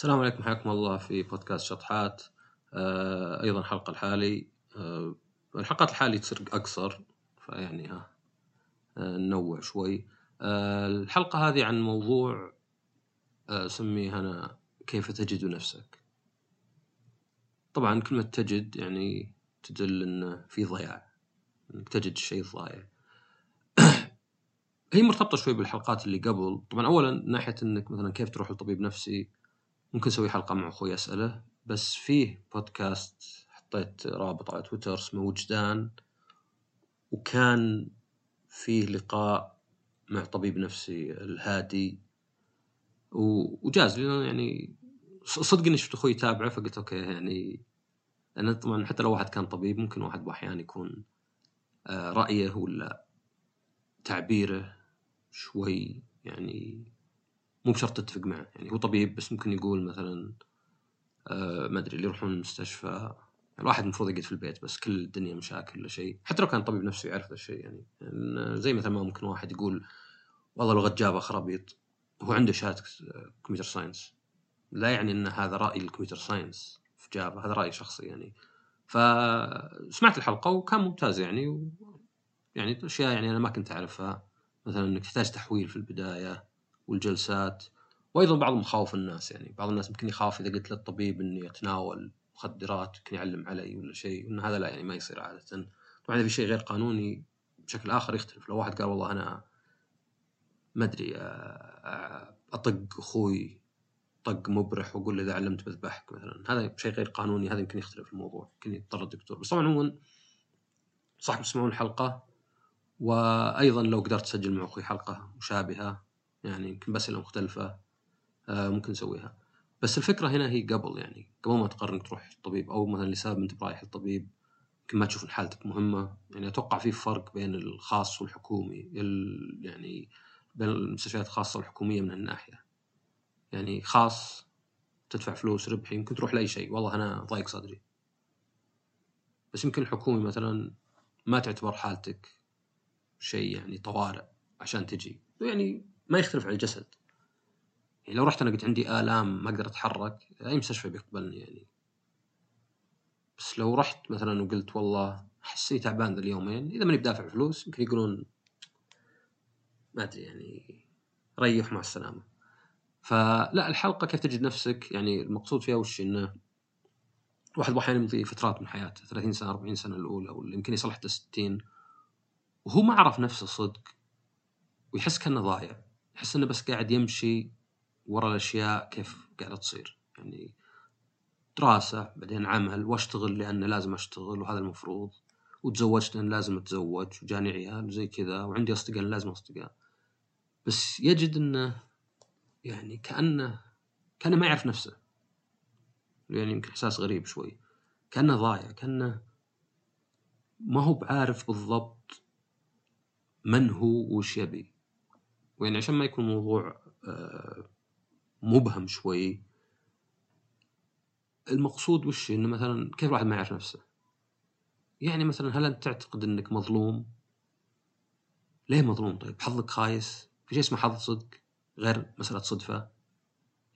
السلام عليكم حياكم الله في بودكاست شطحات. آه أيضا حلقة الحالي. آه الحلقات الحالي تصير أقصر فيعني ها آه ننوع شوي. الحلقة هذه عن موضوع آه اسميه أنا كيف تجد نفسك. طبعا كلمة تجد يعني تدل انه في ضياع تجد الشيء الضايع هي مرتبطة شوي بالحلقات اللي قبل. طبعا اولا ناحية إنك مثلا كيف تروح لطبيب نفسي ممكن أسوي حلقة مع أخوي أسأله. بس فيه بودكاست حطيت رابط على تويتر اسمه وجدان. وكان فيه لقاء مع طبيب نفسي الهادي. وجاز لي يعني صدق إني شفت أخوي يتابعه فقلت أوكي يعني لأن طبعا حتى لو واحد كان طبيب ممكن واحد بأحيان يكون آه، رأيه ولا تعبيره شوي يعني مو بشرط تتفق معه. يعني هو طبيب بس ممكن يقول مثلا آه ما أدري اللي يروحون المستشفى يعني الواحد المفروض يقعد في البيت بس كل الدنيا مشاكل ولا شيء. حتى لو كان طبيب نفسي يعرف ذا الشيء يعني. يعني زي مثلا ما ممكن واحد يقول والله لغة جافا خرابيط هو عنده شهادة computer science. لا يعني إن هذا رأي ال computer science في جافا هذا رأي شخصي يعني. فسمعت الحلقة وكان ممتاز يعني و... يعني أشياء يعني أنا ما كنت أعرفها. مثلا إنك تحتاج تحويل في البداية. والجلسات. وأيضا بعض مخاوف الناس يعني بعض الناس ممكن يخاف إذا قلت للطبيب إني أتناول مخدرات يمكن يعلم علي ولا شيء وإن هذا لا يعني ما يصير عادة. طبعا إذا في شيء غير قانوني بشكل آخر يختلف. لو واحد قال والله أنا ما أدري آه، آه، أطق أخوي طق مبرح واقول له إذا علمت بذبحك مثلا. هذا شيء غير قانوني هذا يمكن يختلف الموضوع. يمكن يضطر الدكتور. بس طبعا عموما صح تسمعون الحلقة. وأيضا لو قدرت تسجل مع أخوي حلقة مشابهة يعني يمكن باسئله مختلفة آه، ممكن نسويها. بس الفكرة هنا هي قبل يعني قبل ما تقرر إنك تروح الطبيب أو مثلا لسبب أنت برايح الطبيب يمكن ما تشوف حالتك مهمة. يعني أتوقع في فرق بين الخاص والحكومي يعني بين المستشفيات الخاصة والحكومية من هالناحية. يعني خاص تدفع فلوس ربحي يمكن تروح لأي شيء. والله أنا ضايق صدري. بس يمكن الحكومي مثلا ما تعتبر حالتك شيء يعني طوارئ عشان تجي. يعني ما يختلف عن الجسد. يعني لو رحت أنا قلت عندي آلام ما أقدر أتحرك أي مستشفى بيقبلني يعني. بس لو رحت مثلا وقلت والله أحس إني تعبان ذا اليومين إذا ماني بدافع فلوس يمكن يقولون ما أدري يعني ريح مع السلامة. فلا الحلقة كيف تجد نفسك؟ يعني المقصود فيها وش؟ إنه واحد أحيانا يمضي فترات من حياته 30 سنة 40 سنة الأولى ولا يمكن يصل حتى 60 وهو ما عرف نفسه صدق ويحس كأنه ضايع. يحس إنه بس قاعد يمشي ورا الأشياء كيف قاعدة تصير. يعني دراسة بعدين عمل وأشتغل لأن لازم أشتغل وهذا المفروض. وتزوجت لأن لازم أتزوج وجاني عيال وزي كذا وعندي أصدقاء لازم أصدقاء. بس يجد إنه يعني كأنه كأنه ما يعرف نفسه. يعني يمكن إحساس غريب شوي. كأنه ضايع كأنه ما هو بعارف بالضبط من هو وش يبي. ويعني عشان ما يكون الموضوع آه، مبهم شوي المقصود وش؟ إنه مثلا كيف الواحد ما يعرف نفسه؟ يعني مثلا هل أنت تعتقد إنك مظلوم؟ ليه مظلوم؟ طيب حظك خايس؟ في شيء اسمه حظ صدق؟ غير مسألة صدفة؟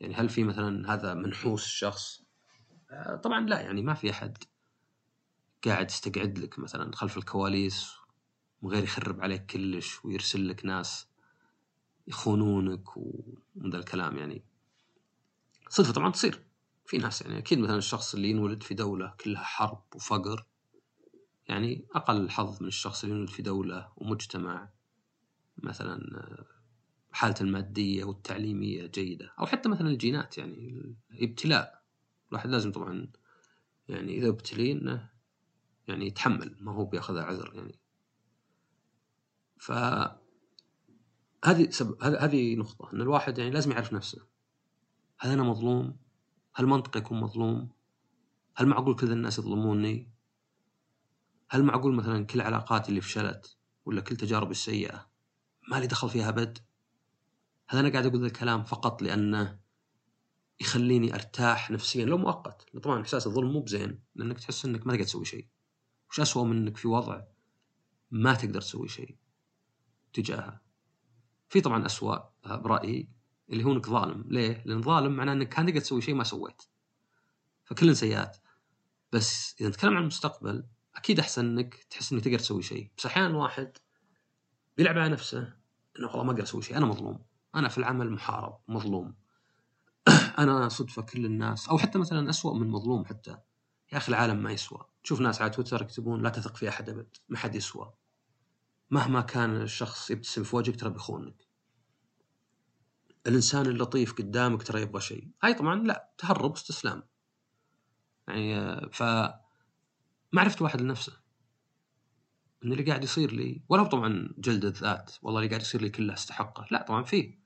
يعني هل في مثلا هذا منحوس الشخص آه، طبعا لا يعني ما في أحد قاعد يستقعد لك مثلا خلف الكواليس من غير يخرب عليك كلش ويرسل لك ناس. يخونونك ومن ذا الكلام يعني. صدفة طبعا تصير. في ناس يعني أكيد مثلا الشخص اللي ينولد في دولة كلها حرب وفقر يعني أقل حظ من الشخص اللي ينولد في دولة ومجتمع مثلا حالته المادية والتعليمية جيدة أو حتى مثلا الجينات يعني ابتلاء الواحد لازم طبعا يعني إذا ابتلي إنه يعني يتحمل ما هو بيأخذها عذر يعني. ف هذه سب... هذه نقطة أن الواحد يعني لازم يعرف نفسه هل أنا مظلوم؟ هل منطقي يكون مظلوم؟ هل معقول كل الناس يظلموني؟ هل معقول مثلا كل علاقاتي اللي فشلت ولا كل تجاربي السيئة ما لي دخل فيها أبد؟ هل أنا قاعد أقول ذا الكلام فقط لأنه يخليني أرتاح نفسيا لو مؤقت طبعا إحساس الظلم مو بزين لأنك تحس أنك ما تقدر تسوي شيء وش أسوأ من أنك في وضع ما تقدر تسوي شيء تجاهه في طبعا أسوأ برأيي اللي هو إنك ظالم. ليه؟ لأن ظالم معناه إنك كان تقدر تسوي شيء ما سويت. فكلن سيئات. بس إذا نتكلم عن المستقبل أكيد أحسن إنك تحس إنك تقدر تسوي شيء. بس أحيانا واحد بيلعب على نفسه إنه والله ما أقدر أسوي شيء أنا مظلوم. أنا في العمل محارب مظلوم. أنا صدفة كل الناس. أو حتى مثلا أسوأ من مظلوم حتى. يا أخي العالم ما يسوى. تشوف ناس على تويتر يكتبون لا تثق في أحد أبد. ما حد يسوى. مهما كان الشخص يبتسم في وجهك ترى بيخونك. الإنسان اللطيف قدامك ترى يبغى شيء. هاي طبعا لا تهرب واستسلام. يعني ف عرفت واحد لنفسه. إن اللي قاعد يصير لي ولو طبعا جلد الذات والله اللي قاعد يصير لي كله استحقه. لا طبعا فيه.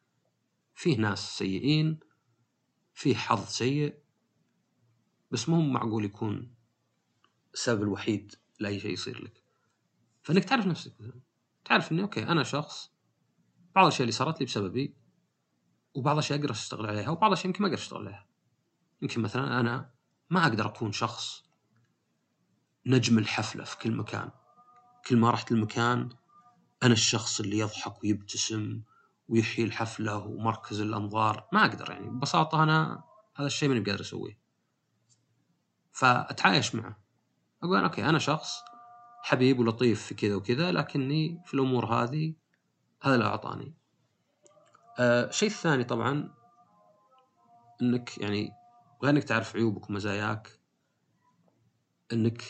فيه ناس سيئين فيه حظ سيء بس مو معقول يكون السبب الوحيد لأي شيء يصير لك. فإنك تعرف نفسك. تعرف إني أوكي أنا شخص بعض الأشياء اللي صارت لي بسببي وبعض الأشياء أقدر أشتغل عليها وبعض الأشياء يمكن ما أقدر أشتغل عليها. يمكن مثلا أنا ما أقدر أكون شخص نجم الحفلة في كل مكان. كل ما رحت المكان أنا الشخص اللي يضحك ويبتسم ويحيي الحفلة ومركز الأنظار. ما أقدر يعني ببساطة أنا هذا الشيء ماني بقادر أسويه. فأتعايش معه. أقول أوكي أنا شخص حبيب ولطيف في كذا وكذا لكني في الأمور هذه هذا اللي أعطاني. الشيء آه الثاني طبعا إنك يعني غير انك تعرف عيوبك ومزاياك إنك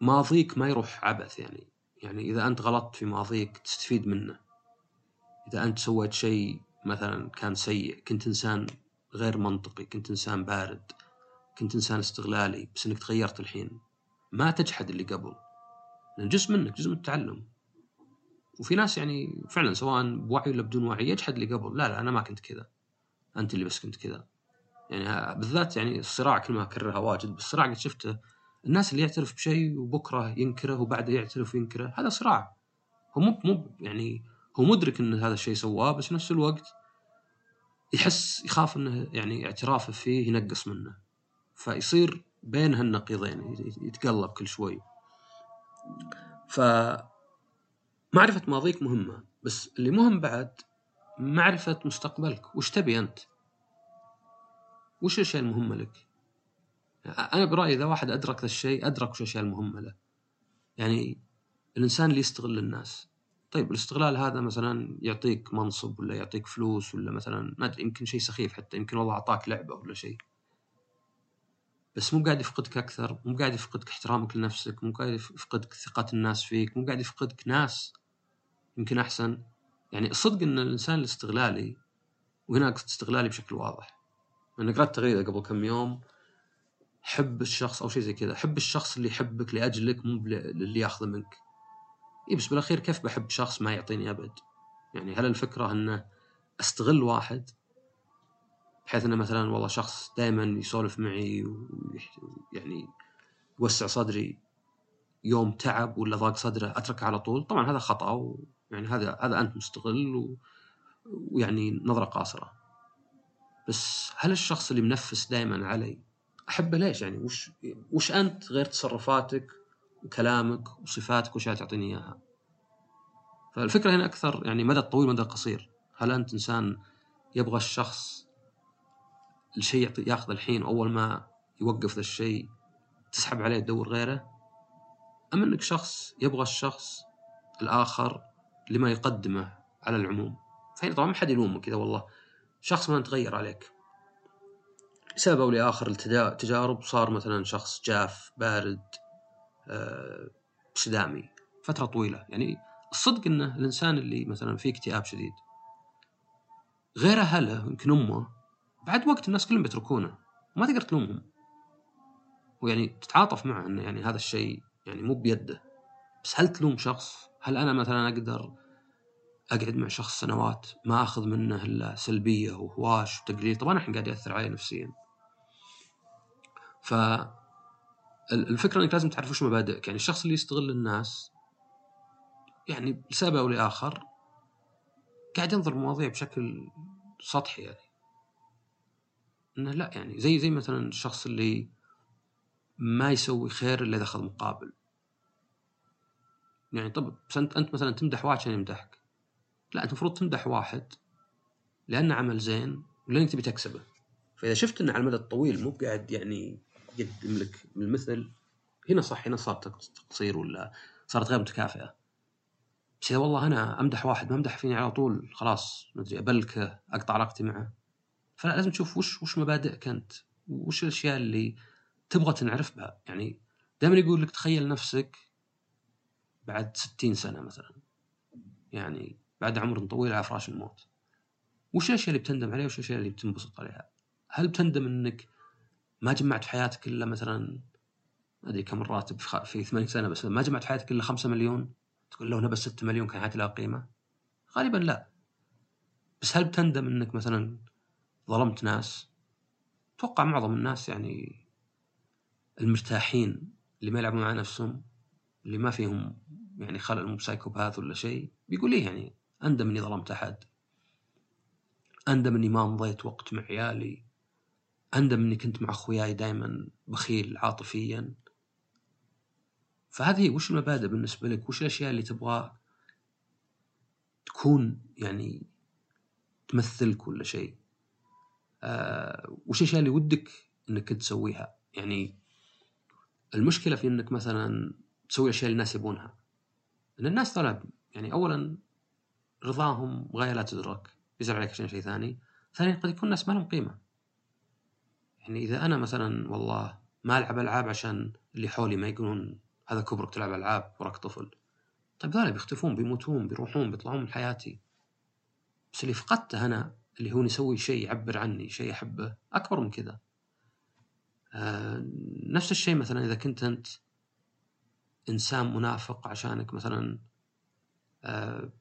ماضيك ما يروح عبث يعني. يعني إذا أنت غلطت في ماضيك تستفيد منه. إذا أنت سويت شيء مثلا كان سيء كنت إنسان غير منطقي كنت إنسان بارد كنت إنسان استغلالي بس إنك تغيرت الحين. ما تجحد اللي قبل. لأن جزء منك جزء من التعلم. وفي ناس يعني فعلا سواء بوعي ولا بدون وعي يجحد اللي قبل. لا لا أنا ما كنت كذا. أنت اللي بس كنت كذا. يعني بالذات يعني الصراع كل ما أكررها واجد بس الصراع قد شفته. الناس اللي يعترف بشيء وبكرة ينكره وبعده يعترف وينكره هذا صراع. هو مو مو يعني هو مدرك إن هذا الشيء سواه بس نفس الوقت يحس يخاف إنه يعني اعترافه فيه ينقص منه. فيصير بين هالنقيضين يتقلب كل شوي. ف معرفة ماضيك مهمة بس اللي مهم بعد معرفة مستقبلك. وش تبي أنت؟ وش الأشياء المهمة لك؟ أنا برأيي إذا واحد أدرك ذا الشيء أدرك وش الأشياء المهمة له. يعني الإنسان اللي يستغل الناس. طيب الاستغلال هذا مثلا يعطيك منصب ولا يعطيك فلوس ولا مثلا ما أدري يمكن شيء سخيف حتى يمكن والله أعطاك لعبة ولا شيء. بس مو قاعد يفقدك أكثر مو قاعد يفقدك احترامك لنفسك مو قاعد يفقدك ثقة الناس فيك مو قاعد يفقدك ناس يمكن أحسن. يعني الصدق إن الإنسان الاستغلالي وهنا اقصد استغلالي بشكل واضح. أنا قرأت تغريدة قبل كم يوم حب الشخص أو شيء زي كذا حب الشخص اللي يحبك لأجلك مو للي يأخذه منك. إي بس بالأخير كيف بحب شخص ما يعطيني أبد؟ يعني هل الفكرة إنه أستغل واحد بحيث إنه مثلا والله شخص دائما يسولف معي ويعني يوسع صدري يوم تعب ولا ضاق صدره أتركه على طول. طبعا هذا خطأ ويعني هذا هذا أنت مستغل و... ويعني نظرة قاصرة. بس هل الشخص اللي منفس دائما علي أحبه ليش؟ يعني وش وش أنت غير تصرفاتك وكلامك وصفاتك واشياء تعطيني إياها؟ فالفكرة هنا أكثر يعني مدى الطويل مدى القصير هل أنت إنسان يبغى الشخص الشيء ياخذ الحين أول ما يوقف ذا الشيء تسحب عليه تدور غيره. ام إنك شخص يبغى الشخص الآخر لما يقدمه على العموم. فهنا طبعا ما حد يلومك اذا والله. شخص ما تغير عليك. لسبب أو لاخر التجارب صار مثلا شخص جاف بارد صدامي. فترة طويلة. يعني الصدق إنه الإنسان اللي مثلا فيه اكتئاب شديد. غير أهله يمكن أمه بعد وقت الناس كلهم بيتركونه ما تقدر تلومهم. ويعني تتعاطف معه انه يعني هذا الشيء يعني مو بيده. بس هل تلوم شخص؟ هل أنا مثلا أقدر أقعد مع شخص سنوات ما أخذ منه إلا سلبية وهواش وتقليل؟ طبعا الحين قاعد يأثر علي نفسيا. ف الفكرة إنك لازم تعرف وش مبادئك. يعني الشخص اللي يستغل الناس يعني لسبب أو لآخر قاعد ينظر المواضيع بشكل سطحي يعني. إنه لا يعني زي زي مثلا الشخص اللي ما يسوي خير إلا إذا اخذ مقابل. يعني طب أنت أنت مثلا تمدح واحد عشان يمدحك. لا أنت المفروض تمدح واحد لأنه عمل زين ولانك تبي تكسبه. فإذا شفت إنه على المدى الطويل مو قاعد يعني يقدم لك بالمثل هنا صح هنا صار تقصير ولا صارت غير متكافئة. بس إذا والله أنا أمدح واحد ما أمدح فيني على طول خلاص ما أدري أبلكه أقطع علاقتي معه. فلا لازم تشوف وش وش مبادئك انت وش الأشياء اللي تبغى تنعرف بها. يعني دائما يقول لك تخيل نفسك بعد ستين سنة مثلا. يعني بعد عمر طويل على فراش الموت. وش الأشياء اللي بتندم عليها وش الأشياء اللي بتنبسط عليها؟ هل بتندم إنك ما جمعت في حياتك إلا مثلا أدري كم الراتب في 80 سنة بس ما جمعت في حياتك إلا 5 مليون؟ تقول لو نبى 6 مليون كان حياتي لها قيمة؟ غالبا لا. بس هل بتندم إنك مثلا ظلمت ناس. أتوقع معظم الناس يعني المرتاحين اللي ما يلعبون مع نفسهم اللي ما فيهم يعني خلل مو ولا شيء بيقول ليه يعني اندم اني ظلمت أحد. اندم اني ما مضيت وقت مع عيالي. اندم اني كنت مع أخوياي دائما بخيل عاطفيا. فهذه وش المبادئ بالنسبة لك؟ وش الأشياء اللي تبغى تكون يعني تمثلك ولا شيء؟ وش الاشياء اللي ودك إنك تسويها. يعني المشكلة في إنك مثلا تسوي الأشياء اللي الناس يبونها. ان الناس طلب يعني اولا رضاهم غايه لا تدرك. يزعل عليك عشان شيء ثاني. ثانيا قد يكون الناس ما لهم قيمة. يعني إذا أنا مثلا والله ما ألعب ألعاب عشان اللي حولي ما يقولون هذا كبرك تلعب ألعاب وراك طفل. طيب ذولا بيختفون بيموتون بيروحون بيطلعون من حياتي. بس اللي فقدته أنا اللي هو يسوي شيء يعبر عني شيء أحبه أكبر من كذا. آه نفس الشيء مثلا إذا كنت أنت إنسان منافق عشانك مثلا آه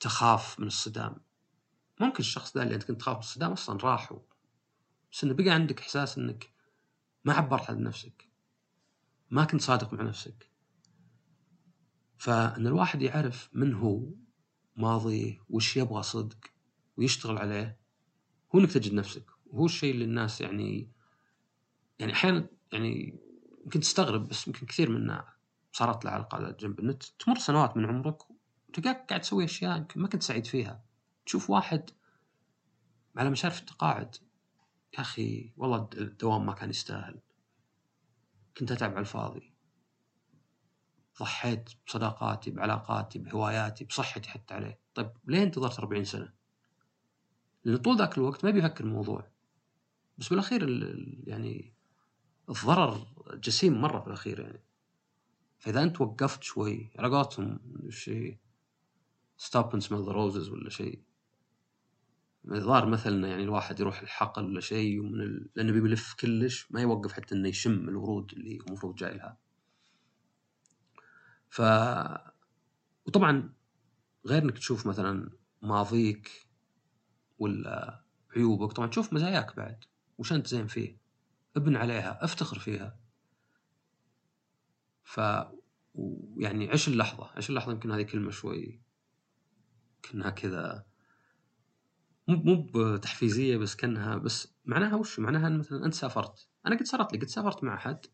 تخاف من الصدام. ممكن الشخص ذا اللي أنت كنت تخاف من الصدام أصلا راح بس إنه بقى عندك إحساس إنك ما عبرت عن نفسك. ما كنت صادق مع نفسك. فإن الواحد يعرف من هو ماضيه وش يبغى صدق. ويشتغل عليه هو انك تجد نفسك. وهو الشيء اللي الناس يعني يعني أحيانا يعني يمكن تستغرب بس يمكن كثير منا صارت له على على جنب. النت تمر سنوات من عمرك وتلقاك قاعد تسوي أشياء يمكن ما كنت سعيد فيها. تشوف واحد على مشارف التقاعد يا أخي والله الدوام ما كان يستاهل. كنت أتعب على الفاضي. ضحيت بصداقاتي بعلاقاتي بهواياتي بصحتي حتى عليه. طيب ليه انتظرت 40 سنة؟ لأن طول ذاك الوقت ما بيفكر الموضوع. بس بالأخير يعني الضرر جسيم مرة بالأخير يعني. فإذا أنت وقفت شوي على قولتهم شيء stop and smell the roses ولا شيء ظهر مثلنا يعني الواحد يروح الحقل ولا شيء ومن ال... لأنه بيلف كلش ما يوقف حتى إنه يشم الورود اللي المفروض جاي لها. ف وطبعا غير إنك تشوف مثلا ماضيك ولا عيوبك طبعا تشوف مزاياك بعد وش أنت زين فيه؟ ابني عليها افتخر فيها. ف يعني عيش اللحظة عيش اللحظة يمكن هذه كلمة شوي كأنها كذا مو مو بتحفيزية بس كأنها بس معناها وش؟ معناها إن مثلا أنت سافرت. أنا قد صارت لي قد سافرت مع أحد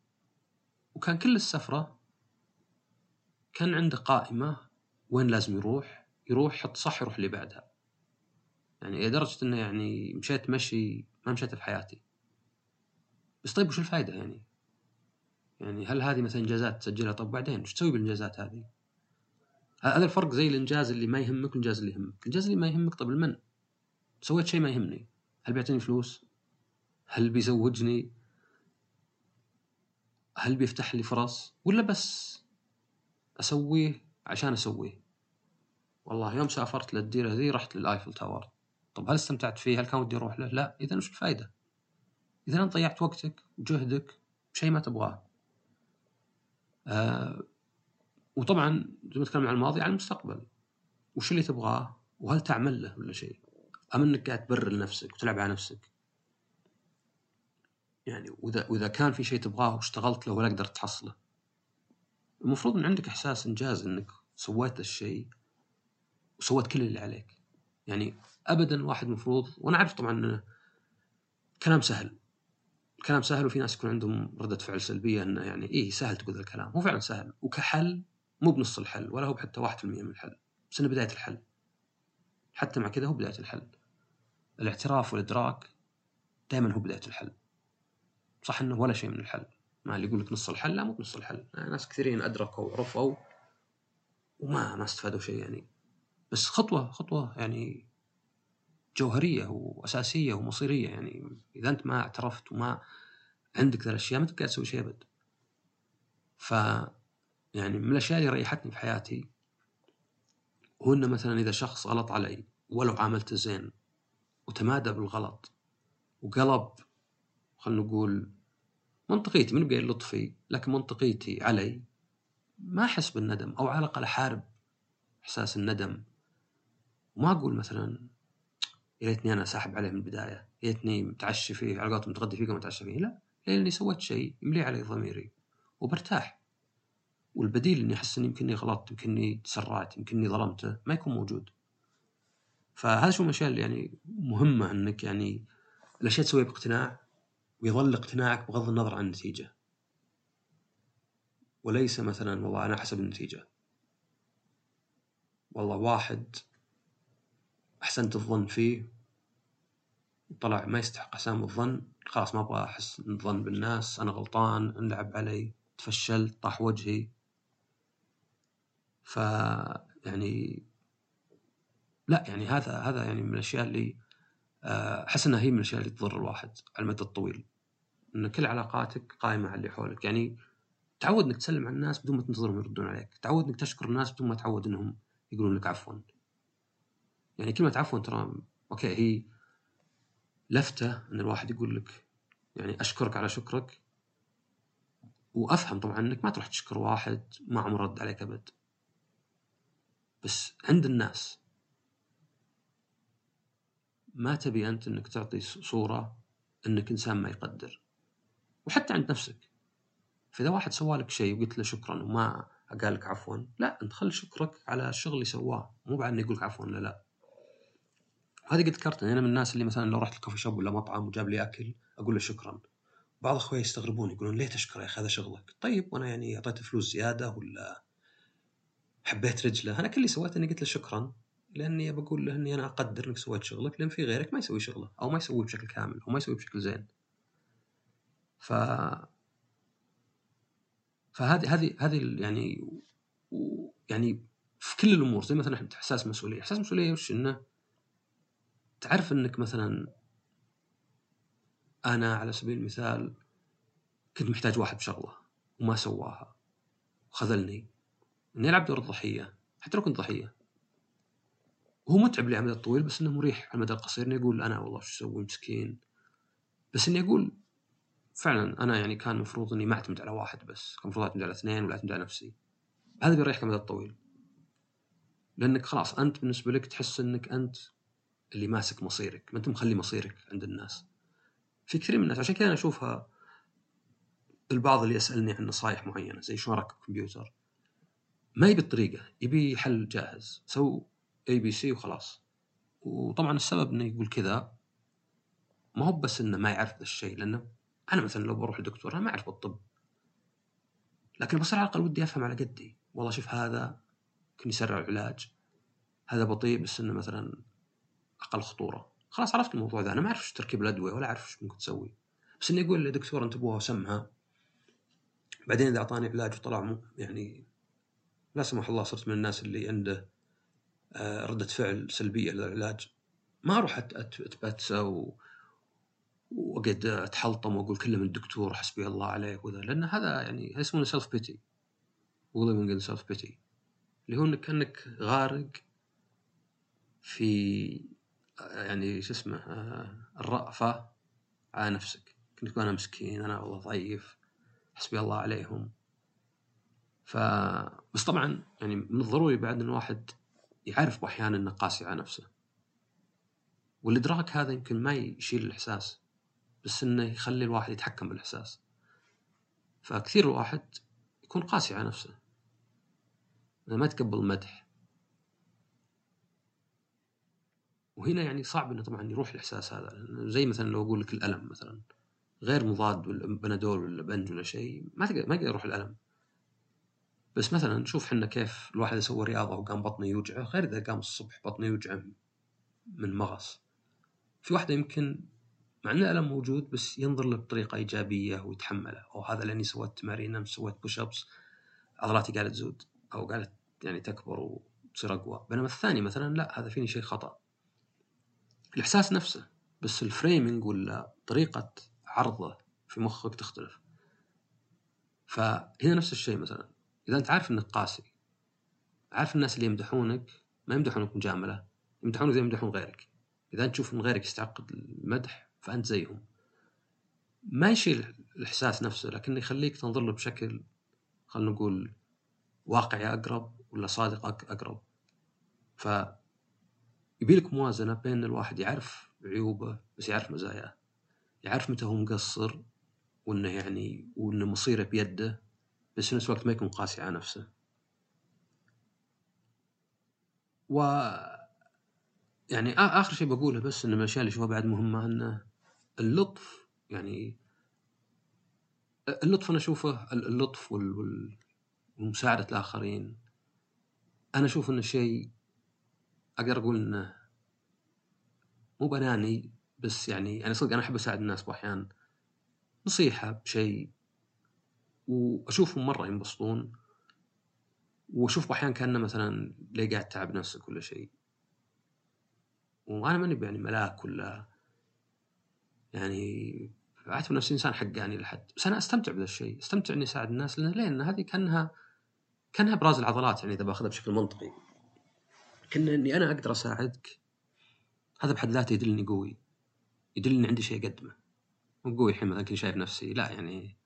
وكان كل السفرة كان عنده قائمة وين لازم يروح يروح يحط صح يروح اللي بعدها. يعني لدرجه إنه يعني مشيت مشي ما مشيت في حياتي. بس طيب وش الفائده يعني؟ يعني هل هذه مثلا إنجازات تسجلها؟ طب بعدين وش تسوي بالإنجازات هذه؟ هذا الفرق زي الإنجاز اللي ما يهمك والإنجاز اللي يهمك؟ الإنجاز اللي ما يهمك طب المهم؟ سويت شيء ما يهمني. هل بيعطيني فلوس؟ هل بيزوجني؟ هل بيفتح لي فرص؟ ولا بس أسويه عشان أسويه؟ والله يوم سافرت للديرة ذي رحت لل Eiffel Tower. طب هل استمتعت فيه؟ هل كان ودي أروح له؟ لا. اذا وش الفائده اذا أنت ضيعت وقتك وجهدك بشيء ما تبغاه. آه وطبعا زي ما تكلمنا عن الماضي عن المستقبل. وش اللي تبغاه؟ وهل تعمل له ولا شيء؟ أم إنك قاعد تبرر لنفسك وتلعب على نفسك؟ يعني وإذا وإذا كان في شيء تبغاه واشتغلت له ولا قدرت تحصله. المفروض إن عندك إحساس إنجاز إنك سويت الشيء وسويت كل اللي عليك. يعني ابدا واحد مفروض وأنا اعرف طبعا كلام سهل. كلام سهل وفي ناس يكون عندهم ردة فعل سلبية إنه يعني إيه سهل تقول الكلام. هو فعلا سهل وكحل مو بنص الحل ولا هو حتى 1% من الحل. بس إنه بداية الحل. حتى مع كذا هو بداية الحل. الاعتراف والإدراك دائما هو بداية الحل. صح إنه ولا شيء من الحل. ما اللي يقول لك نص الحل لا مو نص الحل. ناس كثيرين أدركوا وعرفوا وما ما استفادوا شيء يعني. بس خطوة خطوة يعني جوهرية وأساسية ومصيرية. يعني إذا أنت ما اعترفت وما عندك ذا الأشياء ما تقدر تسوي شيء أبد. ف يعني من الأشياء اللي ريحتني في حياتي هو انه مثلا إذا شخص غلط علي ولو عاملته زين وتمادى بالغلط وقلب خلينا نقول منطقيتي من بقى لطفي لكن منطقيتي علي ما أحس بالندم أو على الأقل أحارب إحساس الندم. وما أقول مثلا يا ريتني أنا ساحب عليه من البداية يا ريتني متعشي فيه على قولتهم متغدي فيه متعشى فيه لا لاني سويت شيء يملي علي ضميري وبرتاح. والبديل إني أحس إني يمكنني غلطت يمكنني تسرعت يمكنني ظلمته ما يكون موجود. فهذا شو من الأشياء اللي يعني مهمة إنك يعني الاشياء تسويها باقتناع ويظل اقتناعك بغض النظر عن النتيجة. وليس مثلا والله أنا حسب النتيجة. والله واحد أحسنت الظن فيه. طلع ما يستحق حسام الظن. خلاص ما أبغى أحس الظن بالناس. أنا غلطان. انلعب علي. تفشلت. طاح وجهي. ف يعني لا يعني هذا هذا يعني من الأشياء اللي آه، أحس إنها هي من الأشياء اللي تضر الواحد على المدى الطويل. إن كل علاقاتك قائمة على اللي حولك. يعني تعود إنك تسلم على الناس بدون ما تنتظرهم يردون عليك. تعود إنك تشكر الناس بدون ما تعود إنهم يقولون لك عفوا. يعني كلمة عفوا ترى أوكي هي لفتة إن الواحد يقول لك يعني أشكرك على شكرك. وأفهم طبعا إنك ما تروح تشكر واحد ما عمره رد عليك أبد. بس عند الناس ما تبي أنت إنك تعطي صورة إنك إنسان ما يقدر. وحتى عند نفسك. فإذا واحد سوى لك شيء وقلت له شكرا وما قال لك عفوا لا أنت خل شكرك على الشغل اللي سواه. مو بعد إنه يقول لك عفوا لا لا. وهذه قد ذكرت أنا من الناس اللي مثلا لو رحت الكوفي شوب ولا مطعم وجاب لي أكل أقول له شكرا. بعض اخوياي يستغربون يقولون ليه تشكر؟ يا أخي هذا شغلك. طيب وأنا يعني أعطيته فلوس زيادة ولا حبيت رجله؟ أنا كل اللي سويته إني قلت له شكرا لأني بقول له إني أنا أقدر إنك سويت شغلك لأن في غيرك ما يسوي شغله أو ما يسويه بشكل كامل أو ما يسويه بشكل زين. ف فهذه هذه هذه يعني يعني في كل الأمور زي مثلا احساس مسؤولية، احساس مسؤولية وش؟ إنه تعرف إنك مثلا أنا على سبيل المثال كنت محتاج واحد بشغلة وما سواها وخذلني إني ألعب دور الضحية حتى لو كنت ضحية. وهو متعب لي على المدى الطويل بس إنه مريح على المدى القصير. إني أقول أنا والله شو أسوي مسكين. بس إني أقول فعلا أنا يعني كان المفروض إني ما أعتمد على واحد بس كان المفروض أعتمد على اثنين ولا أعتمد على نفسي. هذا بيريحك على المدى الطويل. لأنك خلاص أنت بالنسبة لك تحس إنك أنت اللي ماسك مصيرك ما أنت مخلي مصيرك عند الناس. في كثير من الناس عشان كذا أنا أشوفها البعض اللي يسألني عن نصائح معينة زي شلون اركب كمبيوتر؟ ما يبي الطريقة يبي حل جاهز سو A B C وخلاص. وطبعا السبب إنه يقول كذا ما هو بس إنه ما يعرف ذا الشيء لأنه أنا مثلا لو بروح لدكتور أنا ما أعرف الطب. لكن بس على الأقل ودي أفهم على قدي. والله شوف هذا ممكن يسرع العلاج. هذا بطيء بس إنه مثلا أقل خطورة. خلاص عرفت الموضوع ذا. أنا ما اعرف تركيب الأدوية ولا اعرف إيش ممكن تسوي. بس اني أقول لدكتور انتبهوها وسمها بعدين إذا أعطاني علاج وطلع يعني لا سمح الله صرت من الناس اللي عنده آه، ردة فعل سلبية للعلاج. ما أروح أتبتسى و... وأقعد أتحلطم وأقول كله من الدكتور حسبي الله عليه وذا. لأن هذا يعني يسمونه self pity من self pity اللي هو انك كانك غارق في يعني شو اسمه آه، الرأفة على نفسك. كنت أنا مسكين أنا والله ضعيف حسبي الله عليهم. ف بس طبعا يعني من الضروري بعد إن الواحد يعرف أحيانا إنه قاسي على نفسه. والإدراك هذا يمكن ما يشيل الإحساس بس إنه يخلي الواحد يتحكم بالإحساس. فكثير الواحد يكون قاسي على نفسه. ما يتقبل المدح وهنا يعني صعب إنه طبعا يروح الإحساس هذا زي مثلا لو أقول لك الألم مثلا غير مضاد بنادول ولا بنج ولا شيء ما تقدر ما يقدر يروح الألم. بس مثلا نشوف حنا كيف الواحد يسوي رياضة وقام بطنه يوجعه غير إذا قام الصبح بطنه يوجعه من مغص. في واحدة يمكن مع إن الألم موجود بس ينظر له بطريقة إيجابية ويتحمله. أو هذا لأني سويت تمارين امس سويت push ups عضلاتي قاعدة تزود أو قاعدة يعني تكبر وتصير أقوى. بينما الثاني مثلا لا هذا فيني شيء خطأ. الإحساس نفسه بس ال framing ولا طريقة عرضه في مخك تختلف. فهنا نفس الشيء مثلا إذا أنت عارف إنك قاسي عارف الناس اللي يمدحونك ما يمدحونك مجامله يمدحونك زي يمدحون غيرك. إذا أنت تشوف إن غيرك يستعقد المدح فأنت زيهم. ما يشيل الإحساس نفسه لكنه يخليك تنظر له بشكل خلينا نقول واقعي أقرب ولا صادق أقرب. ف يبي لك موازنة بين الواحد يعرف عيوبه بس يعرف مزاياه. يعرف متى هو مقصر وإنه يعني وإنه مصيره بيده بس في نفس الوقت ما يكون قاسي على نفسه. و يعني آخر شيء بقوله بس ان من الأشياء اللي اشوفها بعد مهمة إنه اللطف يعني اللطف أنا أشوفه اللطف ومساعدة الآخرين. أنا أشوف إنه شيء أقدر أقول إنه مو بناني بس يعني يعني صدق أنا أحب أساعد الناس باحيان نصيحة بشيء وأشوفهم مرة ينبسطون وأشوف باحيان كأنه مثلا ليه قاعد تعب نفسك ولا شيء وأنا ماني يعني ملاك ولا يعني أعتبر نفسي إنسان حقاني لحد بس أنا أستمتع بهذا الشيء أستمتع إني أساعد الناس لأن؟ لأن هذه كأنها كأنها ابراز العضلات يعني إذا بأخذها بشكل منطقي كان إني أنا أقدر أساعدك. هذا بحد ذاته يدلني قوي. يدلني عندي شيء أقدمه. مو قوي الحين مثلا كني شايف نفسي. لا يعني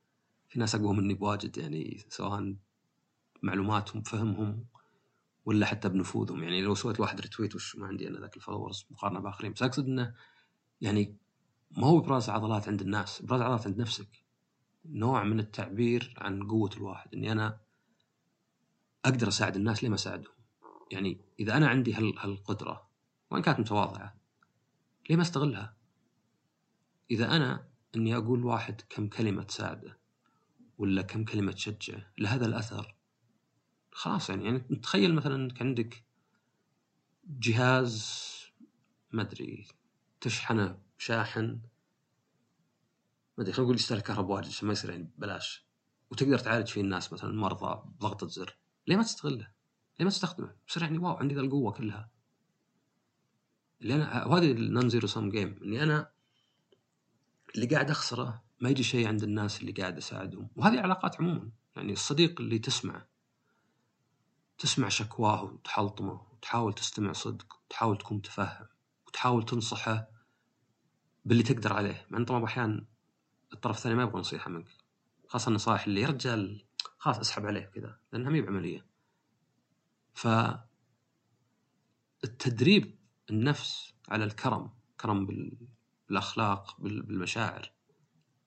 في ناس أقوى مني بواجد يعني سواء معلوماتهم فهمهم ولا حتى بنفوذهم. يعني لو سويت واحد retweet وش ما عندي أنا ذاك ال followers مقارنة بآخرين. بس أقصد إنه يعني ما هو ابراز عضلات عند الناس. ابراز عضلات عند نفسك. نوع من التعبير عن قوة الواحد. إني أنا أقدر أساعد الناس ليه ما أساعدهم؟ يعني إذا أنا عندي هالقدرة وإن كانت متواضعة ليه ما أستغلها إذا أنا إني أقول واحد كم كلمة تساعده ولا كم كلمة تشجعه لهذا الأثر خلاص يعني يعني تخيل مثلا إنك عندك جهاز ما أدري تشحنه بشاحن ما أدري خلينا نقول يستهلك كهرباء واجد عشان ما يصير يعني ببلاش وتقدر تعالج فيه الناس مثلا مرضى بضغطة زر ليه ما تستغله؟ ما تستخدمه؟ يصير يعني wow عندي ذا القوة كلها. اللي أنا وهذه ال non zero sum game إني أنا اللي قاعد أخسره ما يجي شيء عند الناس اللي قاعد أساعدهم. وهذه علاقات عموما. يعني الصديق اللي تسمعه تسمع شكواه وتحلطمه وتحاول تستمع صدق وتحاول تكون متفهم وتحاول تنصحه باللي تقدر عليه. مع إن طبعا أحيانا الطرف الثاني ما يبغى نصيحة منك. خاصة النصائح اللي يا رجال خلاص اسحب عليه كذا لأنها ما بعملية. ف التدريب النفس على الكرم كرم بالأخلاق بالمشاعر.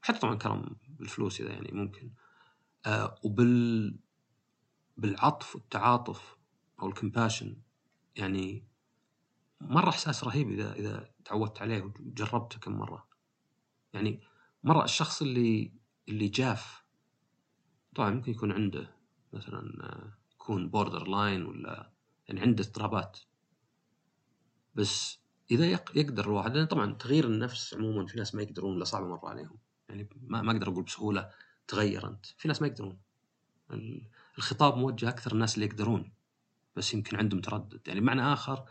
حتى طبعا كرم بالفلوس إذا يعني ممكن. آه وبال بالعطف والتعاطف أو الكمباشن يعني مرة إحساس رهيب إذا إذا تعودت عليه وجربته كم مرة. يعني مرة الشخص اللي اللي جاف طبعا ممكن يكون عنده مثلا آه، يكون borderline ولا يعني عنده اضطرابات. بس إذا يقدر الواحد لأن طبعا تغيير النفس عموما في ناس ما يقدرون ولا صعب مرة عليهم. يعني ما أقدر أقول بسهولة تغير أنت. في ناس ما يقدرون. الخطاب موجه أكثر الناس اللي يقدرون بس يمكن عندهم تردد. يعني بمعنى آخر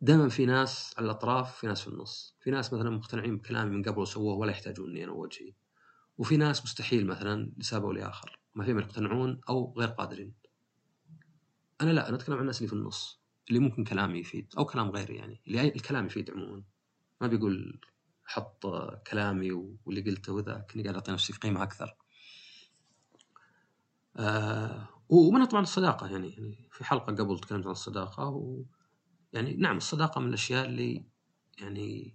دائما في ناس على الأطراف في ناس في النص. في ناس مثلا مقتنعين بكلامي من قبل وسووه ولا يحتاجون اني أنا وجهي وفي ناس مستحيل مثلا لسبب أو لآخر. ما فيهم يقتنعون أو غير قادرين. أنا لا أنا أتكلم عن الناس اللي في النص اللي ممكن كلامي يفيد أو كلام غيري يعني اللي الكلام يفيد عموما. ما بيقول حط كلامي واللي قلته وذا كني قاعد أعطي نفسي قيمة أكثر. آه ومنها طبعا الصداقة يعني يعني في حلقة قبل تكلمت عن الصداقة و يعني نعم الصداقة من الأشياء اللي يعني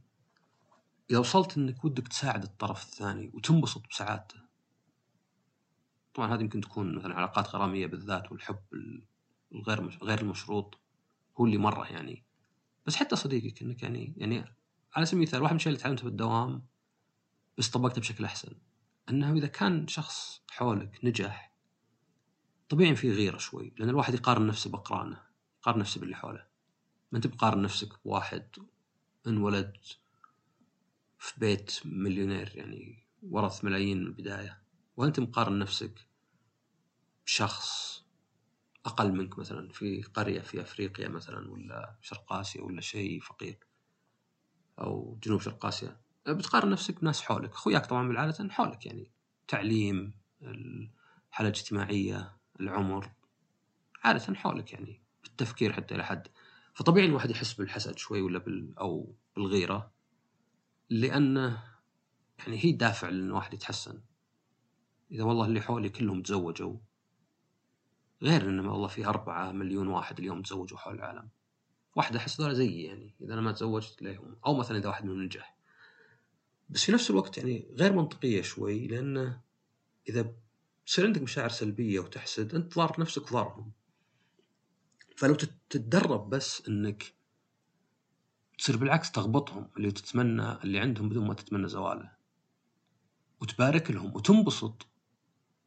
إذا وصلت إنك ودك تساعد الطرف الثاني وتنبسط بسعادته طبعا هذه يمكن تكون مثلا علاقات غرامية بالذات والحب غير المشروط. هو اللي مرة يعني. بس حتى صديقك انك يعني يعني على سبيل المثال واحد من الاشياء اللي تعلمتها بالدوام بس طبقتها بشكل أحسن أنه إذا كان شخص حولك نجح طبيعي في غيرة شوي لأن الواحد يقارن نفسه باقرانه يقارن نفسه باللي حوله. ما أنت بقارن نفسك بواحد انولد في بيت مليونير يعني ورث ملايين من البداية وأنت مقارن نفسك بشخص أقل منك مثلا في قرية في أفريقيا مثلا ولا شرق آسيا ولا شيء فقير أو جنوب شرق آسيا. بتقارن نفسك بناس حولك. أخوياك طبعا بالعادة حولك يعني تعليم الحالة الاجتماعية العمر عادة حولك يعني بالتفكير حتى إلى حد. فطبيعي الواحد يحس بالحسد شوي ولا بال أو بالغيرة لأنه يعني هي دافع لأن الواحد يتحسن. إذا والله اللي حولي كلهم تزوجوا غير إن والله في أربعة مليون واحد اليوم تزوجوا حول العالم. واحدة أحس ذولا زيي يعني إذا أنا ما تزوجت ليهم أو مثلا إذا واحد منهم نجح. بس في نفس الوقت يعني غير منطقية شوي لأنه إذا تصير عندك مشاعر سلبية وتحسد أنت ضار نفسك وضارهم فلو تتدرب بس أنك تصير بالعكس تغبطهم اللي تتمنى اللي عندهم بدون ما تتمنى زواله. وتبارك لهم وتنبسط.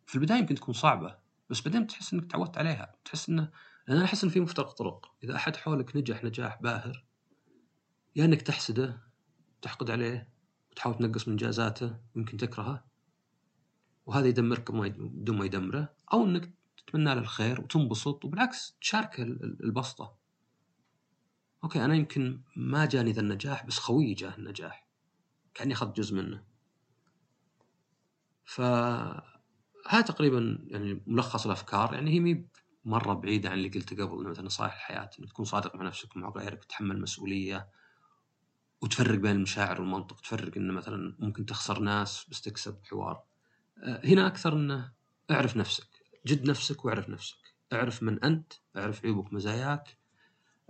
في البداية يمكن تكون صعبة. بس بعدين تحس إنك تعودت عليها. تحس إنه أنا أحس إن في مفترق طرق. إذا أحد حولك نجح نجاح باهر. يا إنك تحسده تحقد عليه وتحاول تنقص من انجازاته يمكن تكرهه. وهذا يدمرك بدون ما يدمره. أو إنك تتمنى له الخير وتنبسط وبالعكس تشاركه البسطة. أوكي أنا يمكن ما جاني ذا النجاح بس خويي جاه النجاح. كأني أخذت جزء منه. ف هذا تقريبا يعني ملخص الأفكار يعني هي مي مرة بعيدة عن اللي قلته قبل مثلا نصائح الحياة إنك تكون صادق مع نفسك ومع غيرك تتحمل مسؤولية وتفرق بين المشاعر والمنطق تفرق إنه مثلا ممكن تخسر ناس بس تكسب حوار. آه، هنا أكثر إنه اعرف نفسك جد نفسك واعرف نفسك. اعرف من أنت اعرف عيوبك مزاياك.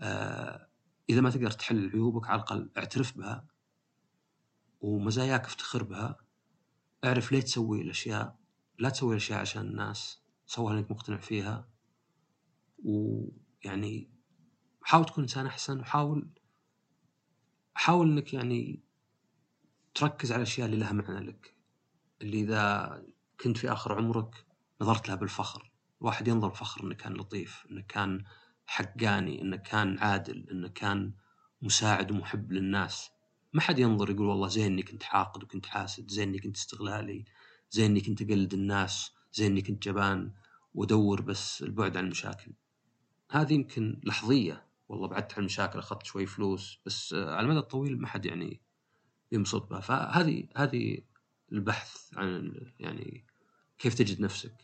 آه، إذا ما تقدر تحل عيوبك على الأقل اعترف بها ومزاياك افتخر بها. اعرف ليه تسوي الأشياء لا تسوي الاشياء عشان الناس سوها لأنك مقتنع فيها. ويعني حاول تكون إنسان أحسن وحاول حاول إنك يعني تركز على الأشياء اللي لها معنى لك. اللي إذا كنت في آخر عمرك نظرت لها بالفخر. الواحد ينظر بفخر إنه كان لطيف إنه كان حقاني إنه كان عادل إنه كان مساعد ومحب للناس. ما حد ينظر يقول والله زين إني كنت حاقد وكنت حاسد زين إني كنت استغلالي. زي اني كنت اقلد الناس زي اني كنت جبان وادور بس البعد عن المشاكل. هذه يمكن لحظية والله بعدت عن المشاكل أخذت شوي فلوس بس على المدى الطويل ما حد يعني ينبسط بها. فهذه هذه البحث عن يعني كيف تجد نفسك.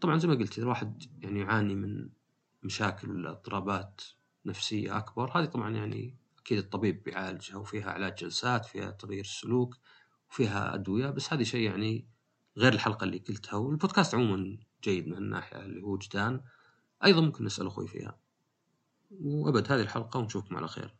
طبعا زي ما قلت إذا الواحد يعني يعاني من مشاكل ولا اضطرابات نفسية أكبر هذه طبعا يعني أكيد الطبيب بيعالجها وفيها علاج جلسات فيها تغيير السلوك وفيها أدوية بس هذه شيء يعني غير الحلقة اللي قلتها والبودكاست عموما جيد من الناحيه اللي هو وجدان أيضا ممكن نسأل أخوي فيها. وأبد هذه الحلقة ونشوفكم على خير.